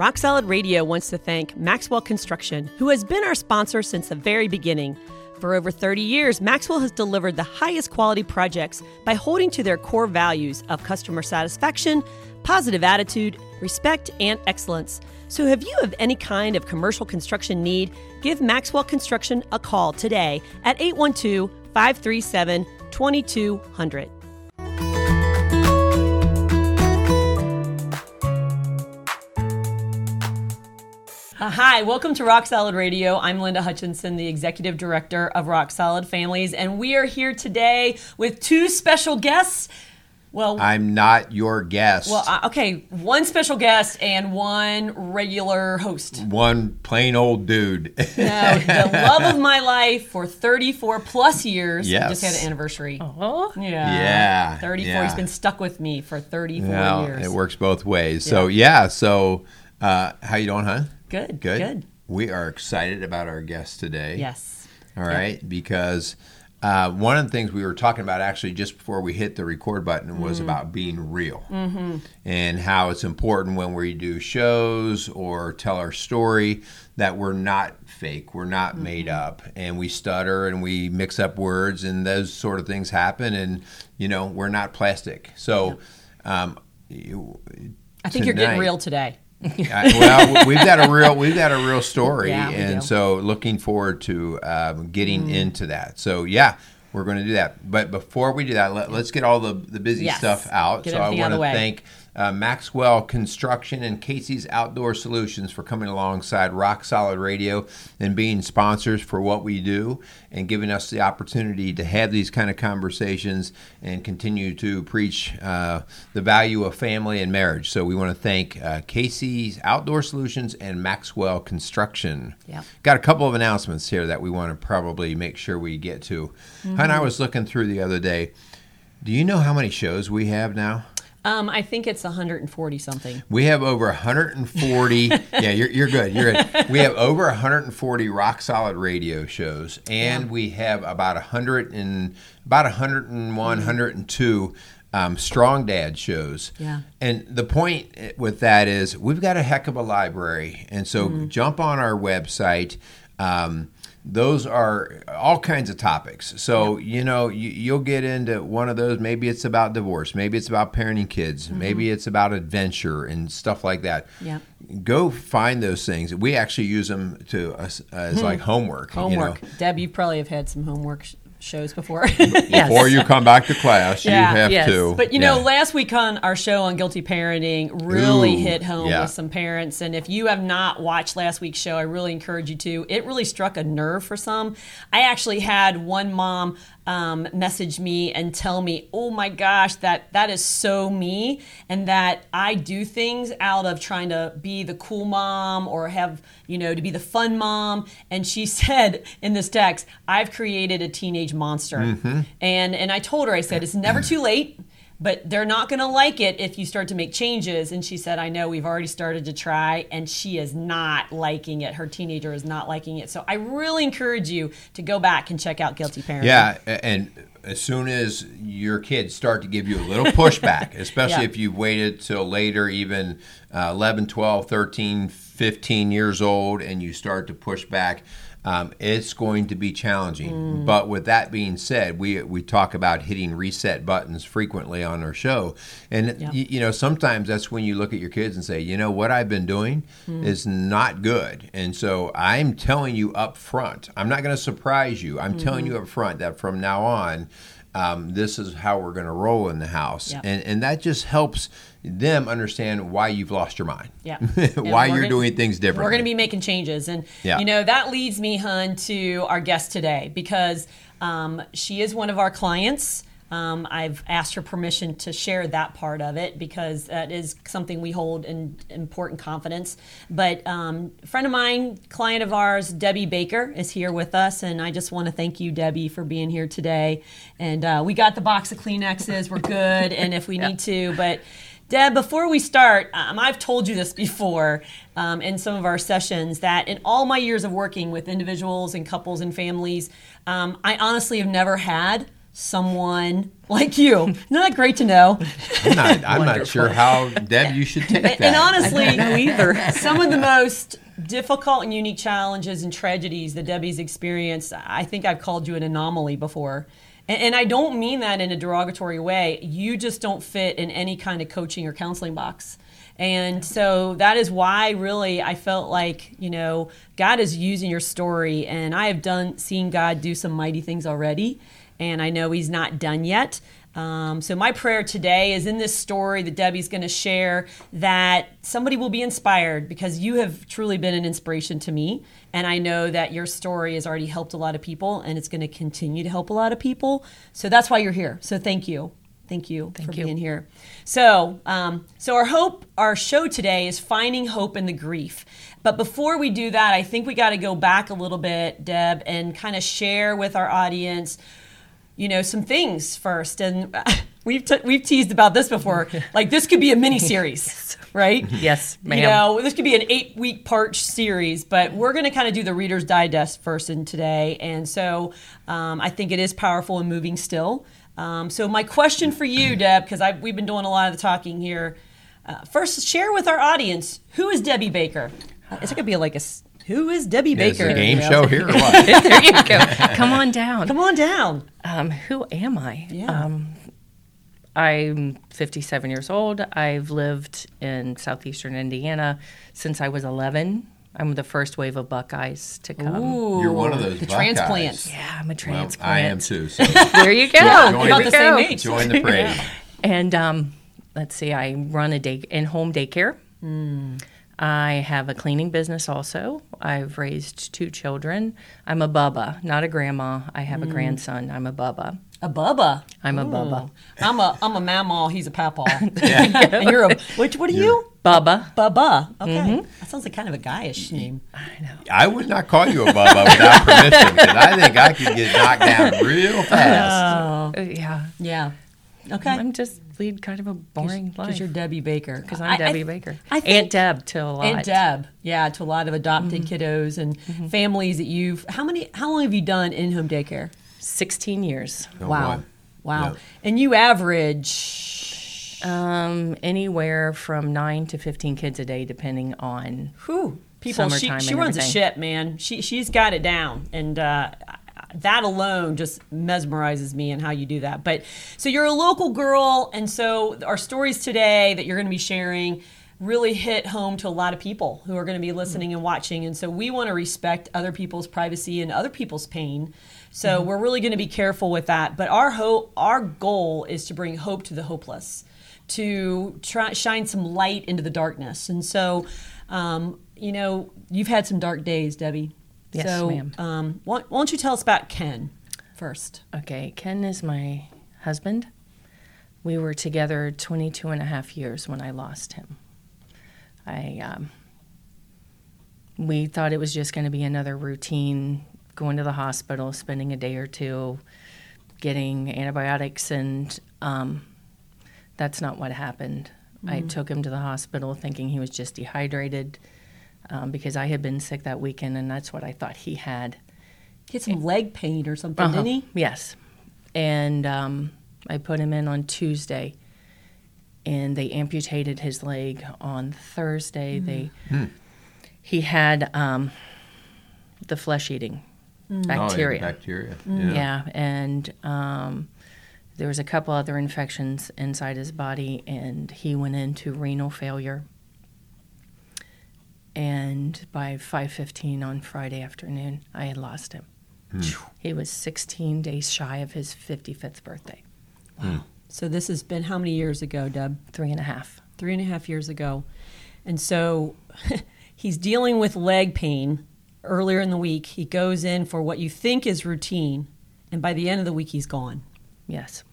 Rock Solid Radio wants to thank Maxwell Construction, who has been our sponsor since the very beginning. For over 30 years, Maxwell has delivered the highest quality projects by holding to their core values of customer satisfaction, positive attitude, respect, and excellence. So, if you have any kind of commercial construction need, give Maxwell Construction a call today at 812 537 2200. Hi, welcome to Rock Solid Radio. I'm Linda Hutchinson, the executive director of Rock Solid Families, and we are here today with two special guests. Well, I'm not your guest. well, uh, okay, one special guest and one regular host. One plain old dude. No, the love of my life for 34 plus years. We Yes. Just had an anniversary. Oh, Yeah. Yeah, 34. yeah. He's been stuck with me for 34 Well, years. it works both ways. So yeah, so uh, how you doing, huh? Good. Good. Good. We are excited about our guest today. Yes. All right, because uh, one of the things we were talking about actually just before we hit the record button was Mm-hmm. about being real and how it's important when we do shows or tell our story that we're not fake, we're not Mm-hmm. made up, and we stutter and we mix up words and those sort of things happen, and you know we're not plastic. So. Um, you, I think you're getting real today. Uh, well, we've got a real we've got a real story, Yeah, and. Mm. so looking forward to um, getting into that. So yeah, we're going to do that. But before we do that, let, us get all the the busy Yes. stuff out. Get so I want to thank uh, Maxwell Construction and Casey's Outdoor Solutions for coming alongside Rock Solid Radio and being sponsors for what we do and giving us the opportunity to have these kind of conversations and continue to preach uh, the value of family and marriage. So we want to thank uh, Casey's Outdoor Solutions and Maxwell Construction. Yep. Got a couple of announcements here that we want to probably make sure we get to. Mm-hmm. And I was looking through the other day. Do you know how many shows we have now? Um, I think it's 140 something. We have over 140. yeah, you're, you're good. You're good. We have over 140 rock solid radio shows, and we have about 100 and about 101, 102 um, strong dad shows. Yeah. And the point with that is we've got a heck of a library, and so jump on our website. Um, those are all kinds of topics. So, you know, you, you'll get into one of those. Maybe it's about divorce. Maybe it's about parenting kids. Mm-hmm. Maybe it's about adventure and stuff like that. Yeah. Go find those things. We actually use them to as, as hmm. like homework. you know. Homework. Deb, you probably have had some homework shows before. Before you come back to class, Yeah, you have yes. to. But you know, yeah. last week on our show on guilty parenting really Ooh, hit home yeah. with some parents. And if you have not watched last week's show, I really encourage you to. It really struck a nerve for some. I actually had one mom um, message me and tell me, "Oh my gosh, that that is so me," and that I do things out of trying to be the cool mom or have you know to be the fun mom. And she said in this text, "I've created a teenage monster," Mm-hmm. and and I told her, I said, "It's never too late." But they're not going to like it if you start to make changes. And she said, I know we've already started to try, and she is not liking it. Her teenager is not liking it. So I really encourage you to go back and check out Guilty Parenting. Yeah, and as soon as your kids start to give you a little pushback, especially Yeah. if you've waited till later, even uh, 11, 12, 13, 15 years old, and you start to push back, um, it's going to be challenging. Mm. But with that being said, we, we talk about hitting reset buttons frequently on our show. And, Yeah. y- you know, sometimes that's when you look at your kids and say, you know, what I've been doing Hmm. is not good. And so I'm telling you up front, I'm not going to surprise you. I'm telling Mm-hmm. you up front that from now on, um, this is how we're going to roll in the house. Yeah. And, and that just helps them understand why you've lost your mind. Yeah. why you're gonna- doing things differently. We're going to be making changes. And, Yeah. you know, that leads me, hun, to our guest today because um, she is one of our clients. Um, I've asked her permission to share that part of it because that is something we hold in important confidence. But um, a friend of mine, client of ours, Debbie Baker, is here with us, and I just want to thank you, Debbie, for being here today. And uh, we got the box of Kleenexes, we're good, and if we need to, but. Deb, before we start, um, I've told you this before um, in some of our sessions that in all my years of working with individuals and couples and families, um, I honestly have never had someone like you. Isn't that great to know? I'm not, I'm not sure how, Deb, you should take that. And honestly, No, either. some of the most difficult and unique challenges and tragedies that Debbie's experienced, I think I've called you an anomaly before. And, and I don't mean that in a derogatory way. You just don't fit in any kind of coaching or counseling box. And so that is why really I felt like, you know, God is using your story and I have done seen God do some mighty things already and I know he's not done yet. Um, so my prayer today is in this story that Debbie's going to share that somebody will be inspired because you have truly been an inspiration to me, and I know that your story has already helped a lot of people, and it's going to continue to help a lot of people. So that's why you're here. So thank you. Thank you Thank for you. being here. So, um, so our hope, our show today is finding hope in the grief. But before we do that, I think we got to go back a little bit, Deb, and kind of share with our audience, you know, some things first. And we've t- we've teased about this before. Like this could be a mini series, right? Yes, ma'am. You know, this could be an eight week part series, but we're going to kind of do the Reader's Digest first in today. And so um, I think it is powerful and moving still. Um, so, my question for you, Deb, because we've been doing a lot of the talking here. Uh, first, share with our audience who is Debbie Baker? Is it going to be like a who is Debbie Baker? it a game You know? show here or what? there you go. Come on down. Come on down. Um, who am I? Yeah. Um, I'm 57 years old. I've lived in southeastern Indiana since I was 11. I'm the first wave of Buckeyes to come. Ooh, You're one of those the Buckeyes. transplants. Yeah, I'm a Well, transplant. I am too. So There you go. Yeah, Join about we the same age. join the parade. And um, let's see, I run a day in home daycare. I have a cleaning business also. I've raised two children. I'm a bubba, not a grandma. I have a grandson. I'm a bubba. A Bubba. I'm a Ooh. Bubba. I'm a I'm a mamaw. He's a papaw. and you're a which? What are you? Bubba. Bubba. Okay, Mm-hmm. that sounds like kind of a guyish name. I know. I would not call you a Bubba without permission because I think I could get knocked down real fast. Uh, yeah. Yeah. Okay. I'm just lead kind of a boring life. Because you're Debbie Baker. Because I- I'm I- Debbie Baker. I think- Aunt Deb to a lot. Aunt Deb. Yeah, to a lot of adopted Mm-hmm. kiddos and families that you've. How many? How long have you done in home daycare? 16 years. Oh, wow. boy. Wow. Yeah. And you average. Um, anywhere from 9 to 15 kids a day, depending on. who people. She, Summertime she and runs a ship, man. She she's got it down, and uh, that alone just mesmerizes me and how you do that. But so you're a local girl, and so our stories today that you're going to be sharing really hit home to a lot of people who are going to be listening and watching. And so we want to respect other people's privacy and other people's pain. So we're really going to be careful with that. But our hope, our goal is to bring hope to the hopeless to try shine some light into the darkness. And so, um, you know, you've had some dark days, Debbie. Yes, so, ma'am. Um, why, why don't you tell us about Ken first? Okay, Ken is my husband. We were together 22 and a half years when I lost him. I, um, we thought it was just going to be another routine going to the hospital, spending a day or two, getting antibiotics, and um, that's not what happened. I took him to the hospital thinking he was just dehydrated um, because I had been sick that weekend, and that's what I thought he had. He had some leg pain or something, Uh-huh. didn't he? Yes. And um, I put him in on Tuesday, and they amputated his leg on Thursday. They he had um, the flesh eating Oh, yeah, bacteria. bacteria. yeah. and um, there was a couple other infections inside his body, and he went into renal failure. And by five fifteen on Friday afternoon, I had lost him. He was 16 days shy of his 55th birthday. Wow. So this has been how many years ago, Deb? Three and a half. Three and a half years ago. And so he's dealing with leg pain earlier in the week. He goes in for what you think is routine, and by the end of the week, he's gone. Yes.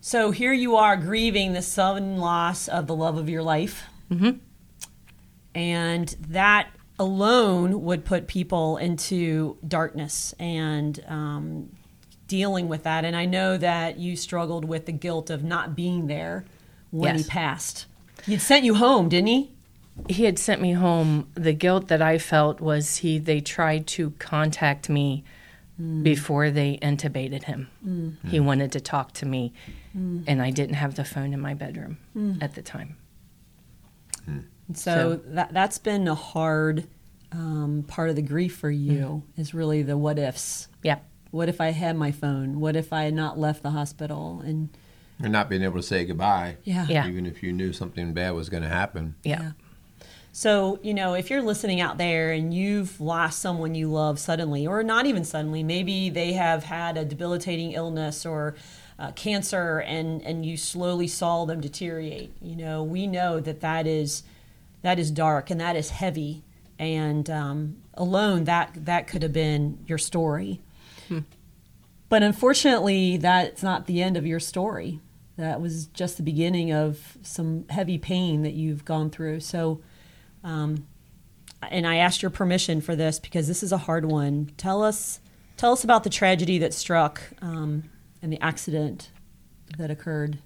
So here you are grieving the sudden loss of the love of your life. Mhm. And that alone would put people into darkness and um, dealing with that. And I know that you struggled with the guilt of not being there when Yes. he passed. He'd sent you home, didn't he? He had sent me home. The guilt that I felt was he they tried to contact me hmm. before they intubated him. Hmm. He wanted to talk to me, hmm. and I didn't have the phone in my bedroom at the time. And so, that that's been a hard um, part of the grief for you is really the what ifs. Yep. What if I had my phone? What if I had not left the hospital? And Or not being able to say goodbye. yeah, Yeah. Even if you knew something bad was going to happen. Yeah. Yeah. So, you know, if you're listening out there and you've lost someone you love suddenly, or not even suddenly, maybe they have had a debilitating illness or uh, cancer and, and you slowly saw them deteriorate, you know, we know that that is, that is dark and that is heavy. And um, alone, that, that could have been your story. But unfortunately, that's not the end of your story. That was just the beginning of some heavy pain that you've gone through. So, um, and I asked your permission for this because this is a hard one. Tell us, tell us about the tragedy that struck um, and the accident that occurred.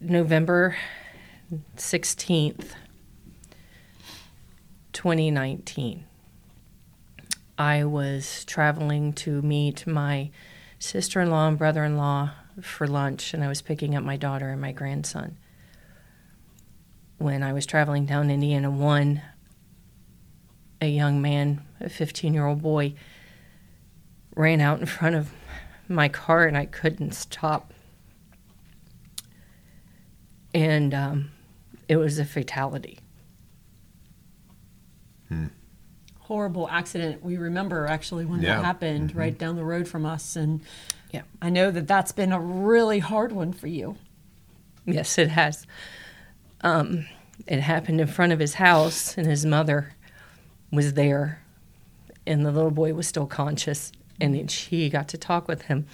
November 16th, 2019. I was traveling to meet my sister in law and brother in law for lunch, and I was picking up my daughter and my grandson. When I was traveling down Indiana 1, a young man, a 15 year old boy, ran out in front of my car, and I couldn't stop and um, it was a fatality. Hmm. Horrible accident. We remember actually when Yeah. that happened mm-hmm. right down the road from us, and Yeah. I know that that's been a really hard one for you. Yes, it has. Um, it happened in front of his house, and his mother was there, and the little boy was still conscious, and she got to talk with him,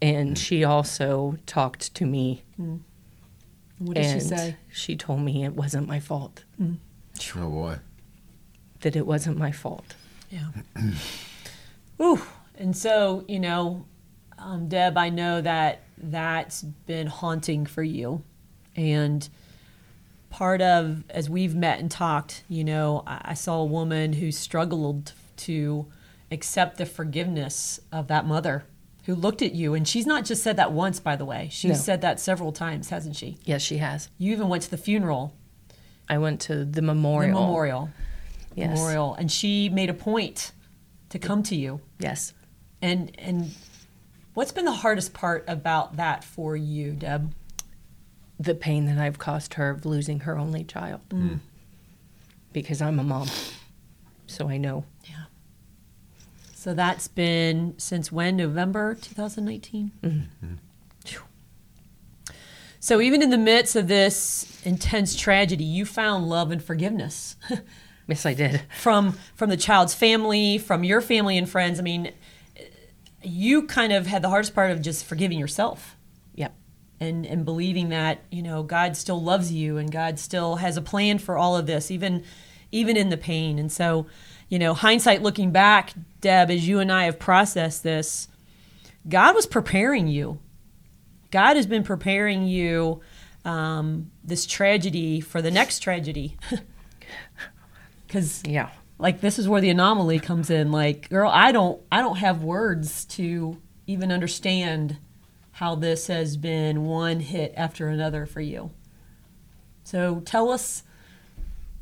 and hmm. she also talked to me. Hmm. What did and she say? She told me it wasn't my fault. Oh, boy. That it wasn't my fault. Yeah. Ooh. And so, you know, um, Deb, I know that that's been haunting for you. And part of, as we've met and talked, you know, I, I saw a woman who struggled to accept the forgiveness of that mother who looked at you. And she's not just said that once, by the way. She's No. said that several times, hasn't she? Yes, she has. You even went to the funeral, I went to the the memorial. memorial, Yes. memorial, and she made a point to come to you. Yes. And and what's been the hardest part about that for you, Deb? the pain that I've caused her of losing her only child. Mm. Because I'm a mom. So I know. Yeah. So that's been since when? November 2019. Phew. Mm-hmm. So even in the midst of this intense tragedy, you found love and forgiveness Yes, I did. from from the child's family, from your family and friends. I mean, you kind of had the hardest part of just forgiving yourself. Yep. and and believing that you know God still loves you and God still has a plan for all of this, even even in the pain. And so, you know, hindsight looking back, Deb, as you and I have processed this, God was preparing you. God has been preparing you um, this tragedy for the next tragedy. Because Yeah. like this is where the anomaly comes in like girl i don't i don't have words to even understand how this has been one hit after another for you so tell us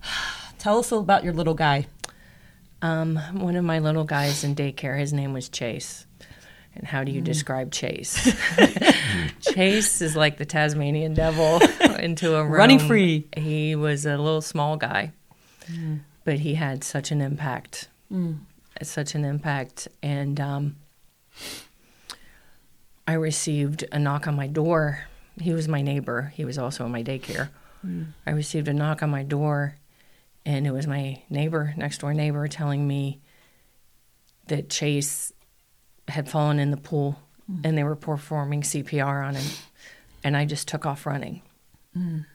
tell us about your little guy Um, one of my little guys in daycare, his name was Chase. And how do you describe Chase? Chase is like the Tasmanian devil into a room. Running free. He was a little small guy, but he had such an impact. Such an impact. And um, I received a knock on my door. He was my neighbor. He was also in my daycare. I received a knock on my door, and it was my neighbor, next door neighbor, telling me that Chase had fallen in the pool mm. and they were performing CPR on him. And I just took off running. Mm.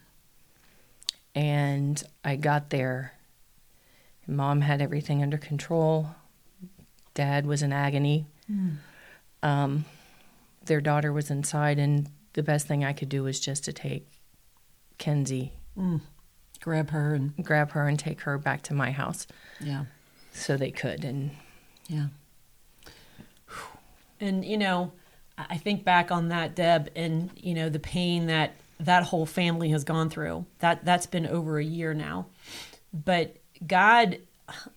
And I got there. Mom had everything under control. Dad was in agony. Mm. Um, their daughter was inside, and the best thing I could do was just to take Kenzie, grab her and grab her, and take her back to my house. yeah so they could. And Yeah. And you know, I I think back on that, Deb, and you know the pain that that whole family has gone through. That that's been over a year now. But God,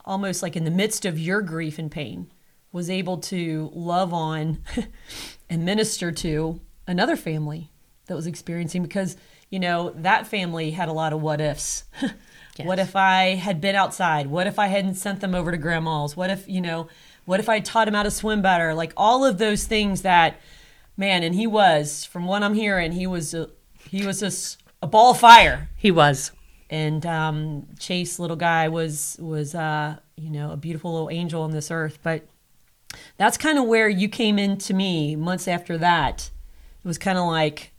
almost like in the midst of your grief and pain, was able to love on and minister to another family that was experiencing because you know that family had a lot of what ifs. What if I had been outside? What if I hadn't sent them over to grandma's? What if, you know, what if I taught him how to swim better? Like all of those things that, man, and he was, from what I'm hearing, he was, a, he was just a ball of fire. he was. And um, Chase, little guy, was was uh, you know a beautiful little angel on this earth. But that's kind of where you came in to me months after that. It was kind of like,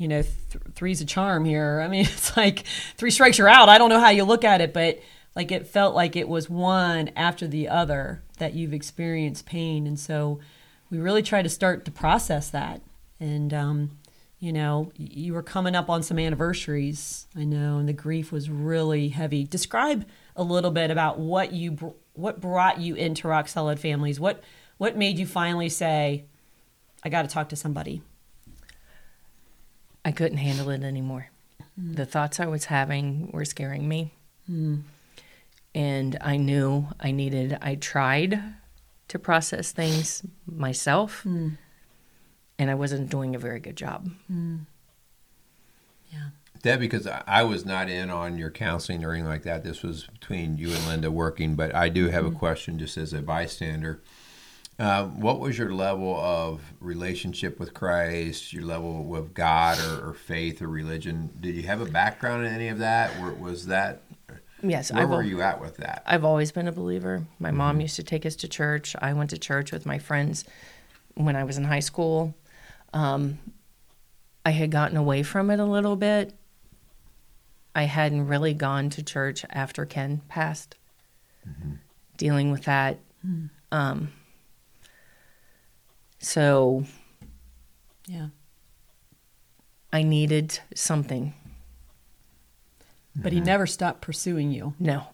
you know, th- three's a charm here. I mean, it's like three strikes you're out. I don't know how you look at it, but like it felt like it was one after the other that you've experienced pain, and so we really try to start to process that. And um, you know, you were coming up on some anniversaries, I know, and the grief was really heavy. Describe a little bit about what you br- what brought you into Rock Solid Families. What what made you finally say, I got to talk to somebody? I couldn't handle it anymore. Mm. The thoughts I was having were scaring me. Mm. And I knew I needed, I tried to process things myself, mm. and I wasn't doing a very good job. Yeah. That because I I was not in on your counseling or anything like that. This was between you and Linda working, but I do have a mm-hmm. question just as a bystander. Uh, what was your level of relationship with Christ, your level with God or, or faith or religion? Did you have a background in any of that? Or was that, Yes, where I've, were you at with that? I've always been a believer. My mom used to take us to church. I went to church with my friends when I was in high school. Um, I had gotten away from it a little bit. I hadn't really gone to church after Ken passed, dealing with that. Um, so Yeah. I needed something. But he mm-hmm. never stopped pursuing you. No.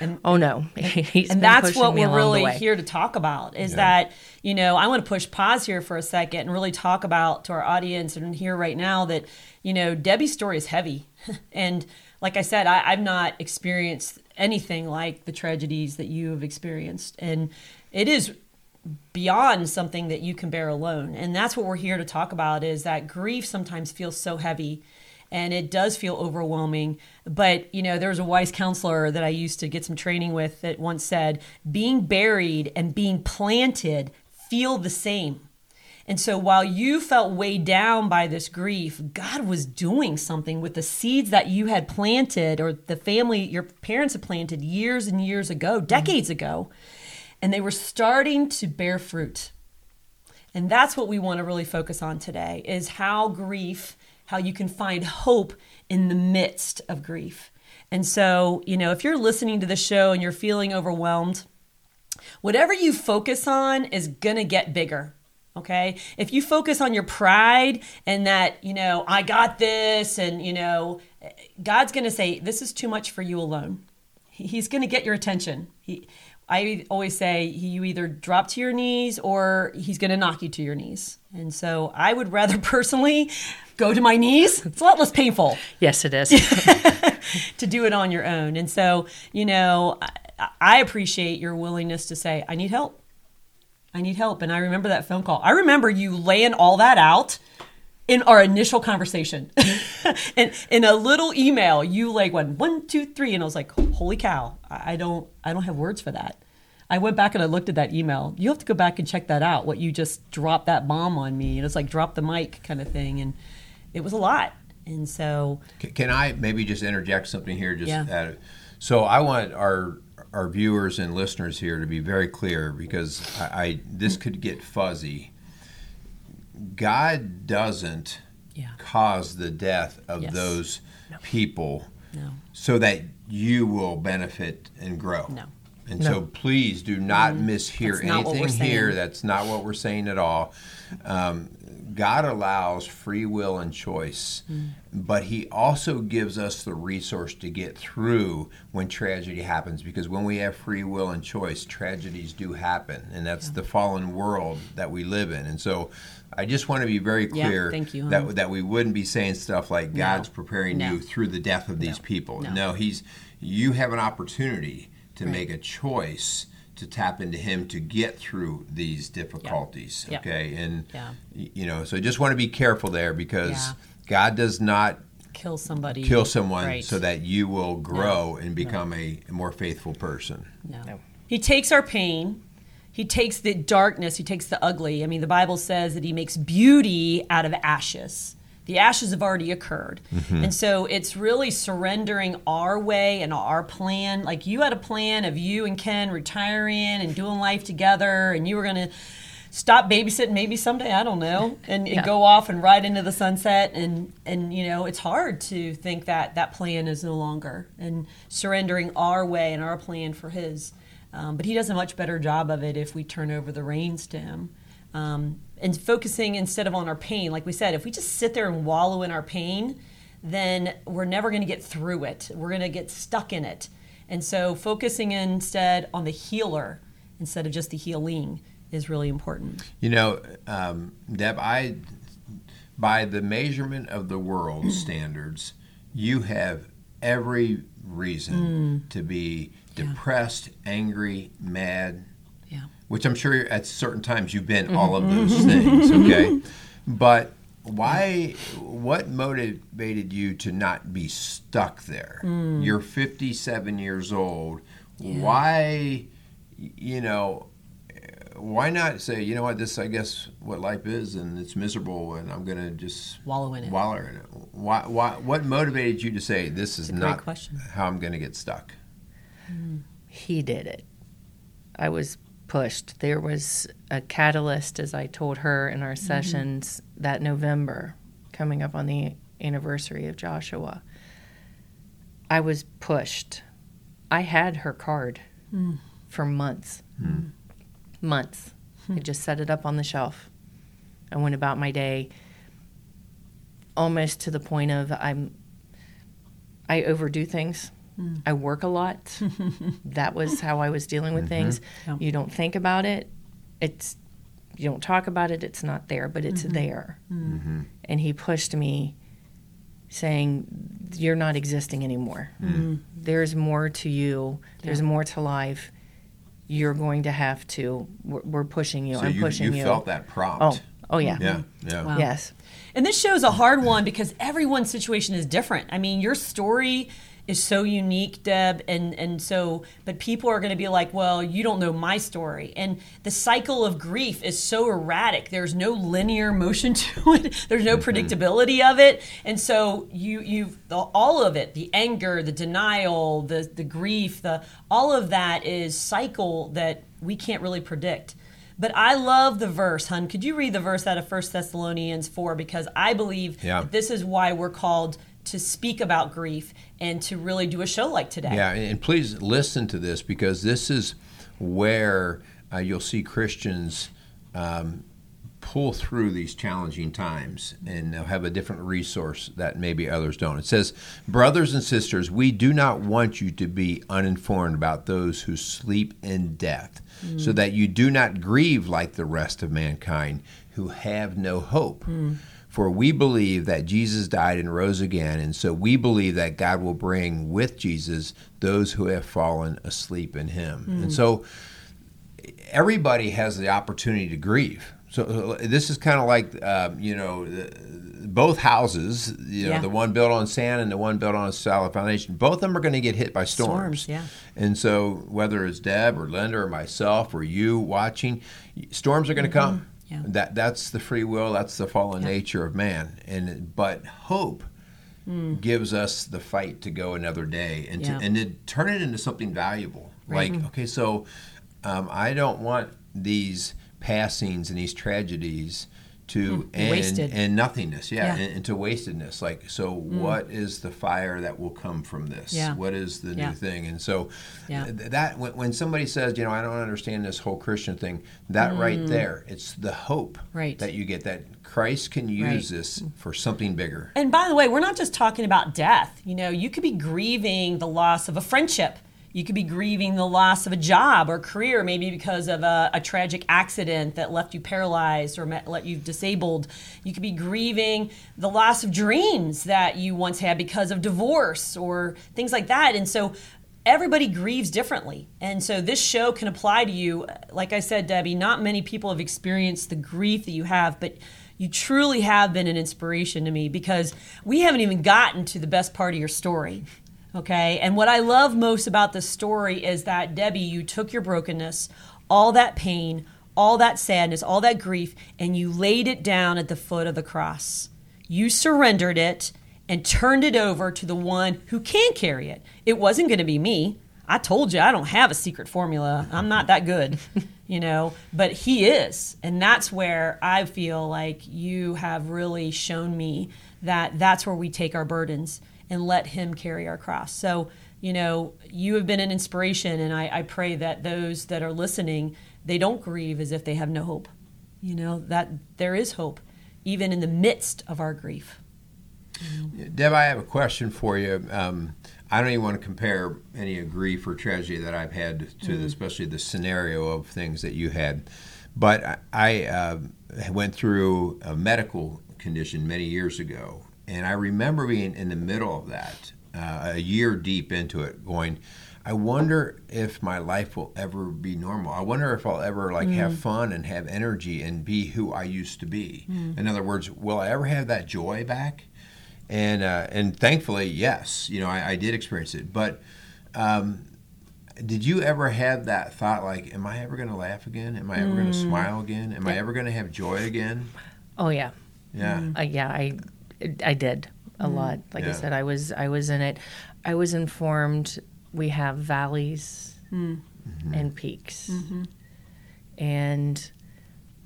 And Oh no. He's and that's what we're really here to talk about is Yeah. that you know i want to push pause here for a second and really talk about to our audience and here right now that you know debbie's story is heavy and like i said I, i've not experienced anything like the tragedies that you have experienced and it is beyond something that you can bear alone. And that's what we're here to talk about is that grief sometimes feels so heavy and it does feel overwhelming. But you know there was a wise counselor that i used to get some training with that once said being buried and being planted feel the same. And so while you felt weighed down by this grief, God was doing something with the seeds that you had planted or the family, your parents had planted years and years ago, decades mm-hmm. ago, and they were starting to bear fruit. And that's what we want to really focus on today is how grief, how you can find hope in the midst of grief. And so, you know, if you're listening to the show and you're feeling overwhelmed, whatever you focus on is going to get bigger. Okay. If you focus on your pride and that, you know, I got this, and, you know, God's going to say, this is too much for you alone. He's going to get your attention. He, I always say you either drop to your knees or he's going to knock you to your knees. And so I would rather personally go to my knees. It's a lot less painful Yes, it is. to do it on your own. And so, you know, I, I appreciate your willingness to say, I need help. I need help. And I remember that phone call. I remember you laying all that out in our initial conversation. and in a little email, you like went one, two, three, and I was like, holy cow, I don't I don't have words for that. I went back and I looked at that email. You have to go back and check that out, what you just dropped that bomb on me. And it's like drop the mic kind of thing. And it was a lot. And so Can, can I maybe just interject something here? Just Yeah. so I want our our viewers and listeners here to be very clear because I, I this could get fuzzy. God doesn't Yeah. cause the death of Yes. those people no. so that you will benefit and grow. No. And No. so please do not mishear That's anything here. That's not what we're saying at all. Um, God allows free will and choice, Mm. but He also gives us the resource to get through when tragedy happens. Because when we have free will and choice, tragedies do happen, and that's the fallen world that we live in. And so, I just want to be very Yeah, clear thank you, that that we wouldn't be saying stuff like God's preparing No. you through the death of these people. No. no, He's you have an opportunity to Right. make a choice to tap into him to get through these difficulties Yep. okay and Yeah. you know so just want to be careful there because Yeah. god does not Kill somebody. kill someone Right. so that you will grow and become a, a more faithful person No. No. He takes our pain. He takes the darkness. He takes the ugly. I mean, the Bible says that he makes beauty out of ashes. The ashes have already occurred. And so it's really surrendering our way and our plan. Like you had a plan of you and Ken retiring and doing life together, and you were going to stop babysitting maybe someday i don't know and, and go off and ride into the sunset. And and you know it's hard to think that that plan is no longer and surrendering our way and our plan for his. Um, but he does a much better job of it if we turn over the reins to him. Um, and focusing instead of on our pain. Like we said if we just sit there and wallow in our pain then we're never going to get through it. We're going to get stuck in it. And so focusing instead on the healer instead of just the healing is really important. You know um, deb i by the measurement of the world standards you have every reason to be depressed angry mad yeah which I'm sure at certain times you've been all of mm-hmm. those things, okay? But why, what motivated you to not be stuck there? Mm. You're 57 years old. Why, you know, why not say, you know what, this, I guess, what life is, and it's miserable, and I'm going to just Wallow in it. Wallow in it. Why, why, what motivated you to say, this is not question. how I'm going to get stuck? Mm. he did it. I was pushed. There was a catalyst, as I told her in our mm-hmm. sessions that November, coming up on the anniversary of Joshua. I was pushed. I had her card hmm. for months. Hmm. Months. Hmm. I just set it up on the shelf. I went about my day almost to the point of I'm I overdo things. I work a lot. that was how I was dealing with mm-hmm. things. Yeah. You don't think about it. It's you don't talk about it. It's not there, but it's mm-hmm. there. Mm-hmm. And he pushed me, saying, "You're not existing anymore. There's more to you. There's more to life. You're going to have to. We're, we're pushing you. So I'm you, pushing you you. felt that prompt. Oh, oh yeah. Yeah, yeah. Wow. Yes. And this show's a hard one because everyone's situation is different. I mean, your story is so unique, Deb, and and so but people are going to be like, "Well, you don't know my story." And the cycle of grief is so erratic. There's no linear motion to it. There's no mm-hmm. predictability of it. And so you you've all of it, the anger, the denial, the the grief, the all of that is cycle that we can't really predict. But I love the verse, hun. Could you read the verse out of 1 Thessalonians 4? Because I believe Yeah. that this is why we're called to speak about grief and to really do a show like today. Yeah, and please listen to this because this is where uh, you'll see Christians um, pull through these challenging times and they'll have a different resource that maybe others don't. It says, Brothers and sisters, we do not want you to be uninformed about those who sleep in death, so that you do not grieve like the rest of mankind who have no hope. For we believe that Jesus died and rose again, and so we believe that God will bring with Jesus those who have fallen asleep in him. And so everybody has the opportunity to grieve. So this is kind of like, um, you know, both houses, you know, Yeah. the one built on sand and the one built on a solid foundation, both of them are going to get hit by storms. Storms, yeah. And so whether it's Deb or Linda or myself or you watching, storms are going to come. Mm-hmm. Yeah. That that's the free will. That's the fallen nature of man. And but hope gives us the fight to go another day and Mm. Yeah. to, and to turn it into something valuable. Like okay, so um, I don't want these passings and these tragedies to and, wasted. and nothingness yeah, Yeah. And, and to wastedness like so what is the fire that will come from this Yeah. what is the Yeah. new thing and so Yeah. that when, when somebody says you know i don't understand this whole christian thing that right there it's the hope Mm. Right. that you get that christ can use Right. this for something bigger And by the way, we're not just talking about death. You know, you could be grieving the loss of a friendship. You could be grieving the loss of a job or career, maybe because of a, a tragic accident that left you paralyzed or met, let you disabled. You could be grieving the loss of dreams that you once had because of divorce or things like that. And so everybody grieves differently. And so this show can apply to you. Like I said, Debbie, not many people have experienced the grief that you have, but you truly have been an inspiration to me because we haven't even gotten to the best part of your story. Okay. And what I love most about this story is that, Debbie, you took your brokenness, all that pain, all that sadness, all that grief, and you laid it down at the foot of the cross. You surrendered it and turned it over to the one who can carry it. It wasn't going to be me. I told you I don't have a secret formula. I'm not that good, you know, but he is. And that's where I feel like you have really shown me that that's where we take our burdens and let him carry our cross. So, you know, you have been an inspiration, and I, I pray that those that are listening, they don't grieve as if they have no hope. You know, that there is hope, even in the midst of our grief. Deb, I have a question for you. Um, I don't even want to compare any grief or tragedy that I've had to, the, especially the scenario of things that you had. But I, I uh, went through a medical condition many years ago, and I remember being in the middle of that, uh, a year deep into it, going. I wonder if my life will ever be normal. I wonder if I'll ever like have fun and have energy and be who I used to be. In other words, will I ever have that joy back? and uh, and thankfully, yes, you know, I, I did experience it. But um, did you ever have that thought, like, am I ever going to laugh again? Am I ever going to smile again? Am I ever going to have joy again? Oh yeah, Yeah, uh, yeah. I I did a mm. lot. Like Yeah. I said, I was I was in it. I was informed. We have valleys hmm. mm-hmm. and peaks, mm-hmm. and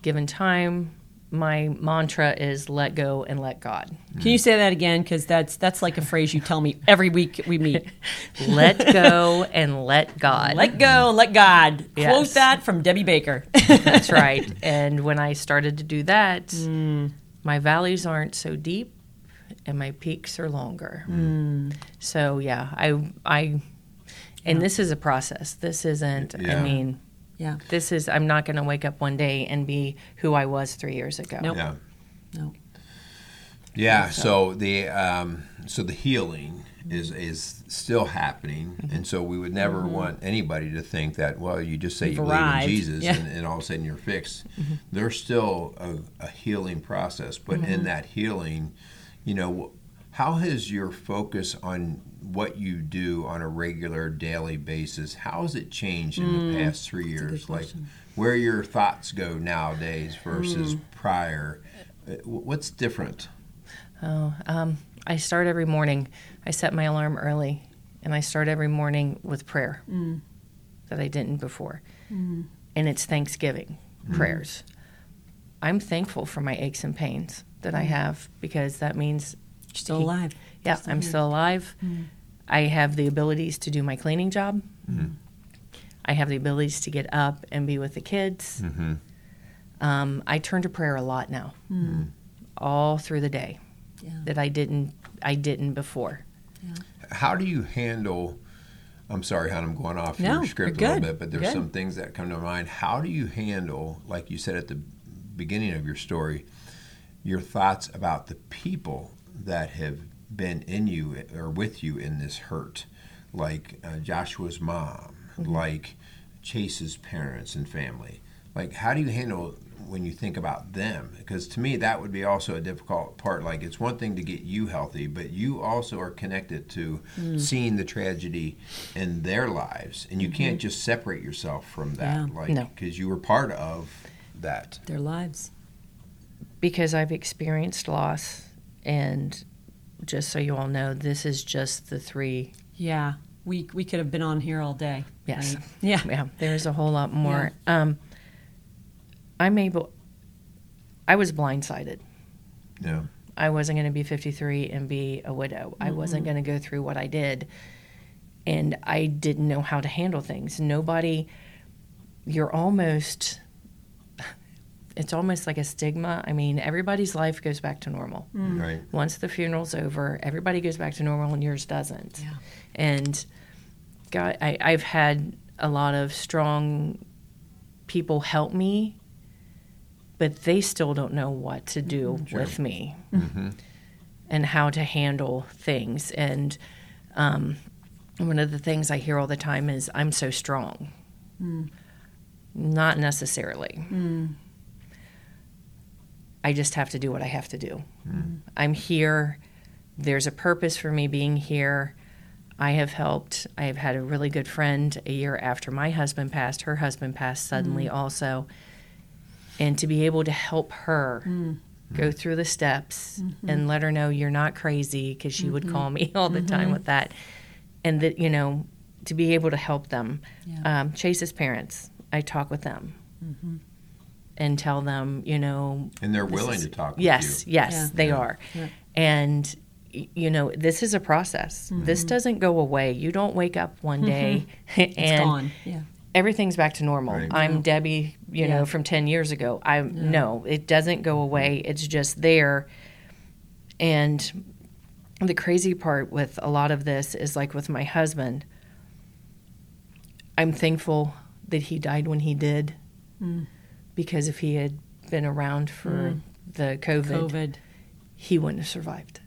given time, my mantra is let go and let God. Mm. Can you say that again? Because that's that's like a phrase you tell me every week we meet. let go and let God. Let go and let God. Quote that from Debbie Baker. That's right. And when I started to do that, mm. my valleys aren't so deep and my peaks are longer. So yeah, I I and this is a process. This isn't Yeah. I mean, yeah. this is I'm not going to wake up one day and be who I was 3 years ago. Nope. yeah, No. yeah. So the um, so the healing is is still happening, and so we would never want anybody to think that well, you just say You've you believe in. Jesus, Yeah. and, and all of a sudden you're fixed. There's still a, a healing process, but in that healing, you know, how has your focus on what you do on a regular daily basis how has it changed in the mm, past three years like where your thoughts go nowadays mm. versus prior Uh, what's different Oh, um, I start every morning. I set my alarm early, and I start every morning with prayer mm. that I didn't before. And it's Thanksgiving prayers. I'm thankful for my aches and pains that I mm. have because that means, You're still He- alive. yeah, Still I'm here. still alive. Mm. I have the abilities to do my cleaning job. Mm-hmm. I have the abilities to get up and be with the kids. mm-hmm. Um, I turn to prayer a lot now, mm. all through the day Yeah. that I didn't I didn't before. how do you handle i'm sorry hon i'm going off No, your script a little bit but there's Good. some things that come to mind how do you handle like you said at the beginning of your story your thoughts about the people that have been in you or with you in this hurt like uh, joshua's mom Mm-hmm. like chase's parents and family like how do you handle when you think about them because to me that would be also a difficult part like it's one thing to get you healthy but you also are connected to Mm. seeing the tragedy in their lives and you can't just separate yourself from that Mm-hmm. Yeah. like No. because you were part of that Their lives. because I've experienced loss and just so you all know this is just the three Yeah. We, we could have been on here all day. yes right? Yeah. yeah there's a whole lot more um I'm able I was blindsided. Yeah. I wasn't going to be 53 and be a widow. I wasn't going to go through what I did. And I didn't know how to handle things. Nobody, you're almost, it's almost like a stigma. I mean, everybody's life goes back to normal. Mm. Right. Once the funeral's over, everybody goes back to normal and yours doesn't. Yeah. And God, I, I've had a lot of strong people help me, but they still don't know what to do mm-hmm. with me mm-hmm. and how to handle things. And um, one of the things I hear all the time is, I'm so strong. Mm. Not necessarily. Mm. I just have to do what I have to do. Hmm. I'm here. There's a purpose for me being here. I have helped. I have had a really good friend a year after my husband passed. Her husband passed suddenly, hmm. also. And to be able to help her hmm. go through the steps mm-hmm. and let her know you're not crazy, because she would call mm-hmm. me all the time with mm-hmm. that. And that, you know, to be able to help them. Yeah. Um, Chase's parents, I talk with them and tell them, you know, And they're willing is- to talk Yes, with you. yes, Yeah. they Yeah. are. Yeah. And you know, this is a process. Mm-hmm. This doesn't go away. You don't wake up one day It's and gone. Yeah. everything's back to normal. Right. I'm Debbie, you Yeah. know, from 10 years ago. I no, it doesn't go away. It's just there. And the crazy part with a lot of this is like with my husband, I'm thankful that he died when he did. Mm. Because if he had been around for the COVID, COVID. he wouldn't have survived.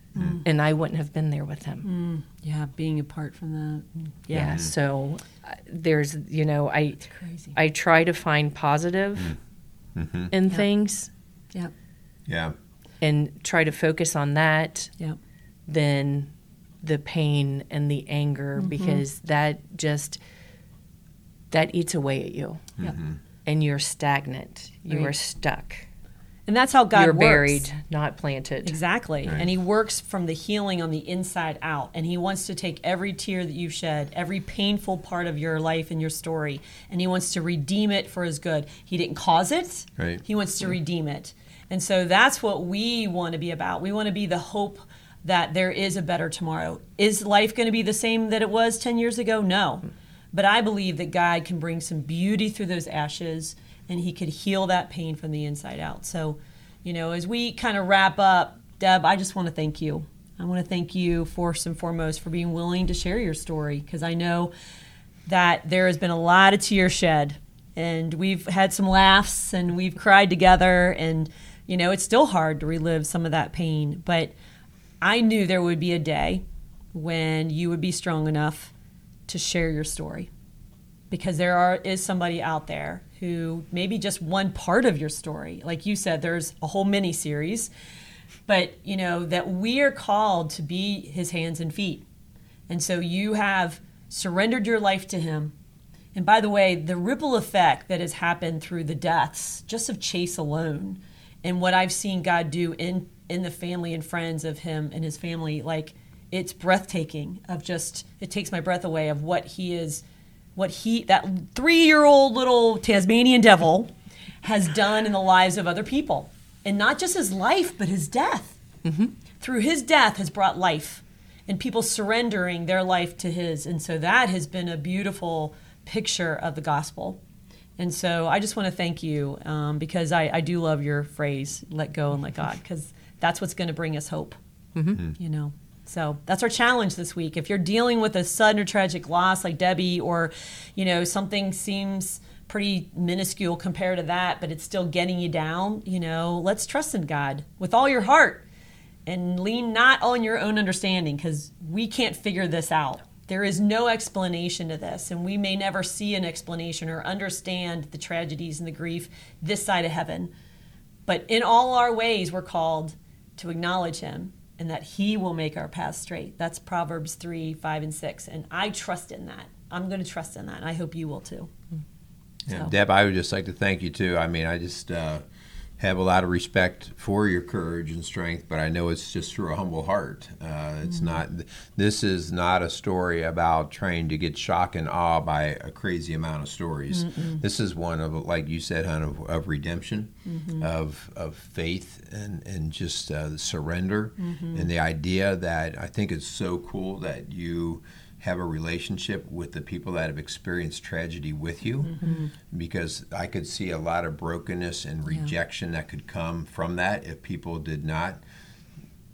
And I wouldn't have been there with him. Yeah, being apart from that. Mm, Yeah. Yeah. So uh, there's, you know, I crazy. I try to find positive Mm-hmm. in Yeah. things yeah. Yeah. and try to focus on that Yeah. Then the pain and the anger Mm-hmm. because that just that eats away at you Yeah. Mm-hmm. And you're stagnant. You Right. are stuck. And that's how God you're works. buried, not planted. Exactly. Right. And he works from the healing on the inside out. And he wants to take every tear that you've shed, every painful part of your life and your story, and he wants to redeem it for his good. He didn't cause it, Right. he wants to redeem it. And so that's what we want to be about. We want to be the hope that there is a better tomorrow. Is life going to be the same that it was 10 years ago? No. Hmm. But I believe that God can bring some beauty through those ashes and he could heal that pain from the inside out. So, you know, as we kind of wrap up, Deb, I just want to thank you. I want to thank you first and foremost for being willing to share your story because I know that there has been a lot of tears shed and we've had some laughs and we've cried together and you know it's still hard to relive some of that pain but i knew there would be a day when you would be strong enough to share your story. Because there are is somebody out there who maybe just one part of your story. Like you said there's a whole mini series. But you know that we are called to be his hands and feet. And so you have surrendered your life to him. And by the way the ripple effect that has happened through the deaths just of chase alone and what i've seen god do in in the family and friends of him and his family like it's breathtaking of just it takes my breath away of what he is what he that three year old little tasmanian devil has done in the lives of other people. And not just his life but his death. Mm-hmm. Through his death has brought life and people surrendering their life to his. And so that has been a beautiful picture of the gospel. And so i just want to thank you um, because I, I do love your phrase let go and let god because that's what's going to bring us hope. Mm-hmm. Mm-hmm. You know so that's our challenge this week. If you're dealing with a sudden or tragic loss like debbie or you know something seems pretty minuscule compared to that but it's still getting you down you know let's trust in god with all your heart and lean not on your own understanding because we can't figure this out. There is no explanation to this and we may never see an explanation or understand the tragedies and the grief this side of heaven. But in all our ways we're called to acknowledge him and that he will make our path straight. That's proverbs 3 5 and 6 and i trust in that. I'm going to trust in that and i hope you will too. Yeah, So- Deb, I would just like to thank you too. I mean, I just uh, have a lot of respect for your courage and strength, but I know it's just through a humble heart. Uh, it's mm-hmm. not. This is not a story about trying to get shock and awe by a crazy amount of stories. Mm-mm. This is one of, like you said, hon, of, of redemption, mm-hmm. of of faith, and and just uh, surrender, mm-hmm. and the idea that I think it's so cool that you have a relationship with the people that have experienced tragedy with you mm-hmm. because I could see a lot of brokenness and rejection yeah. that could come from that if people did not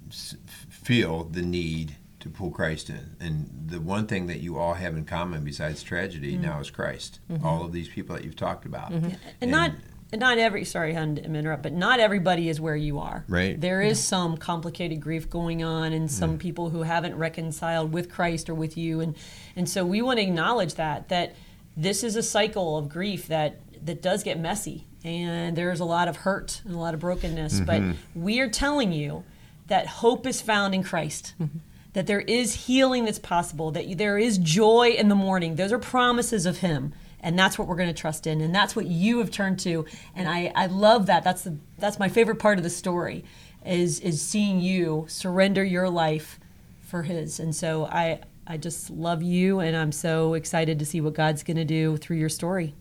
s- feel the need to pull Christ in. And the one thing that you all have in common besides tragedy mm-hmm. now is Christ. Mm-hmm. All of these people that you've talked about. Mm-hmm. And, and, not not every sorry hun to interrupt but not everybody is where you are. Right. There is some complicated grief going on and some mm. people who haven't reconciled with christ or with you. And and so we want to acknowledge that that this is a cycle of grief that that does get messy and there's a lot of hurt and a lot of brokenness. Mm-hmm. but we are telling you that hope is found in christ mm-hmm. that there is healing that's possible that there is joy in the morning. Those are promises of him and that's what we're going to trust in and that's what you have turned to and i, I love that that's the that's my favorite part of the story is is seeing you surrender your life for his and so i i just love you and i'm so excited to see what god's going to do through your story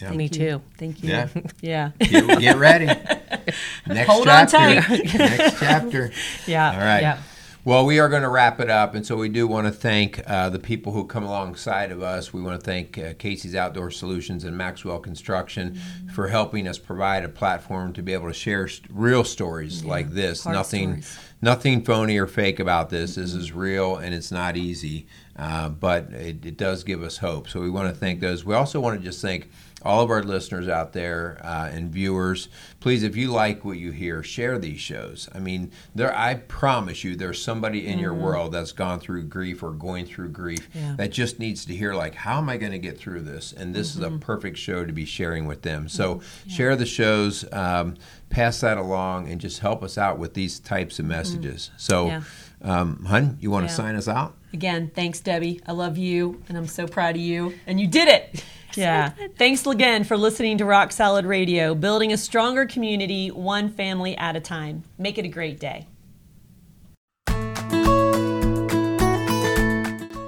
yeah. Me too. Thank you. Yeah. yeah. Get, get ready. Next Hold chapter. on tight. Next chapter. Yeah. All right. Yeah. Well, we are going to wrap it up, and so we do want to thank uh, the people who come alongside of us. We want to thank uh, Casey's Outdoor Solutions and Maxwell Construction mm-hmm. for helping us provide a platform to be able to share st- real stories yeah, like this. Nothing, stories. nothing phony or fake about this. Mm-hmm. This is real, and it's not easy, uh, but it, it, does give us hope. So we want to thank those. We also want to just thank all of our listeners out there uh, and viewers, please, if you like what you hear, share these shows. I mean, there, I promise you, there's somebody in mm-hmm. your world that's gone through grief or going through grief yeah. that just needs to hear, like, how am I going to get through this? And this mm-hmm. is a mm-hmm. perfect show to be sharing with them. So mm-hmm. yeah. share the shows, um, pass that along, and just help us out with these types of mm-hmm. messages. So, yeah. um, Hun, you want to sign us out? Again, thanks, Debbie. I love you, and I'm so proud of you. And you did it. Yeah. Thanks again for listening to Rock Solid Radio, building a stronger community one family at a time. Make it a great day.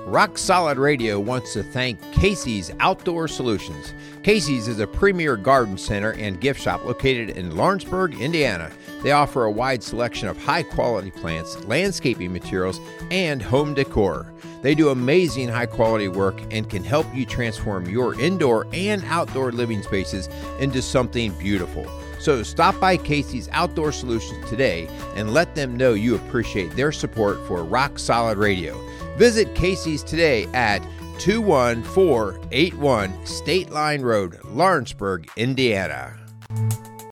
Rock Solid Radio wants to thank Casey's Outdoor Solutions. Casey's is a premier garden center and gift shop located in Lawrenceburg, Indiana. They offer a wide selection of high quality plants, landscaping materials, and home decor. They do amazing high quality work and can help you transform your indoor and outdoor living spaces into something beautiful. So stop by Casey's Outdoor Solutions today and let them know you appreciate their support for Rock Solid Radio. Visit Casey's today at 21481 State Line Road, Lawrenceburg, Indiana.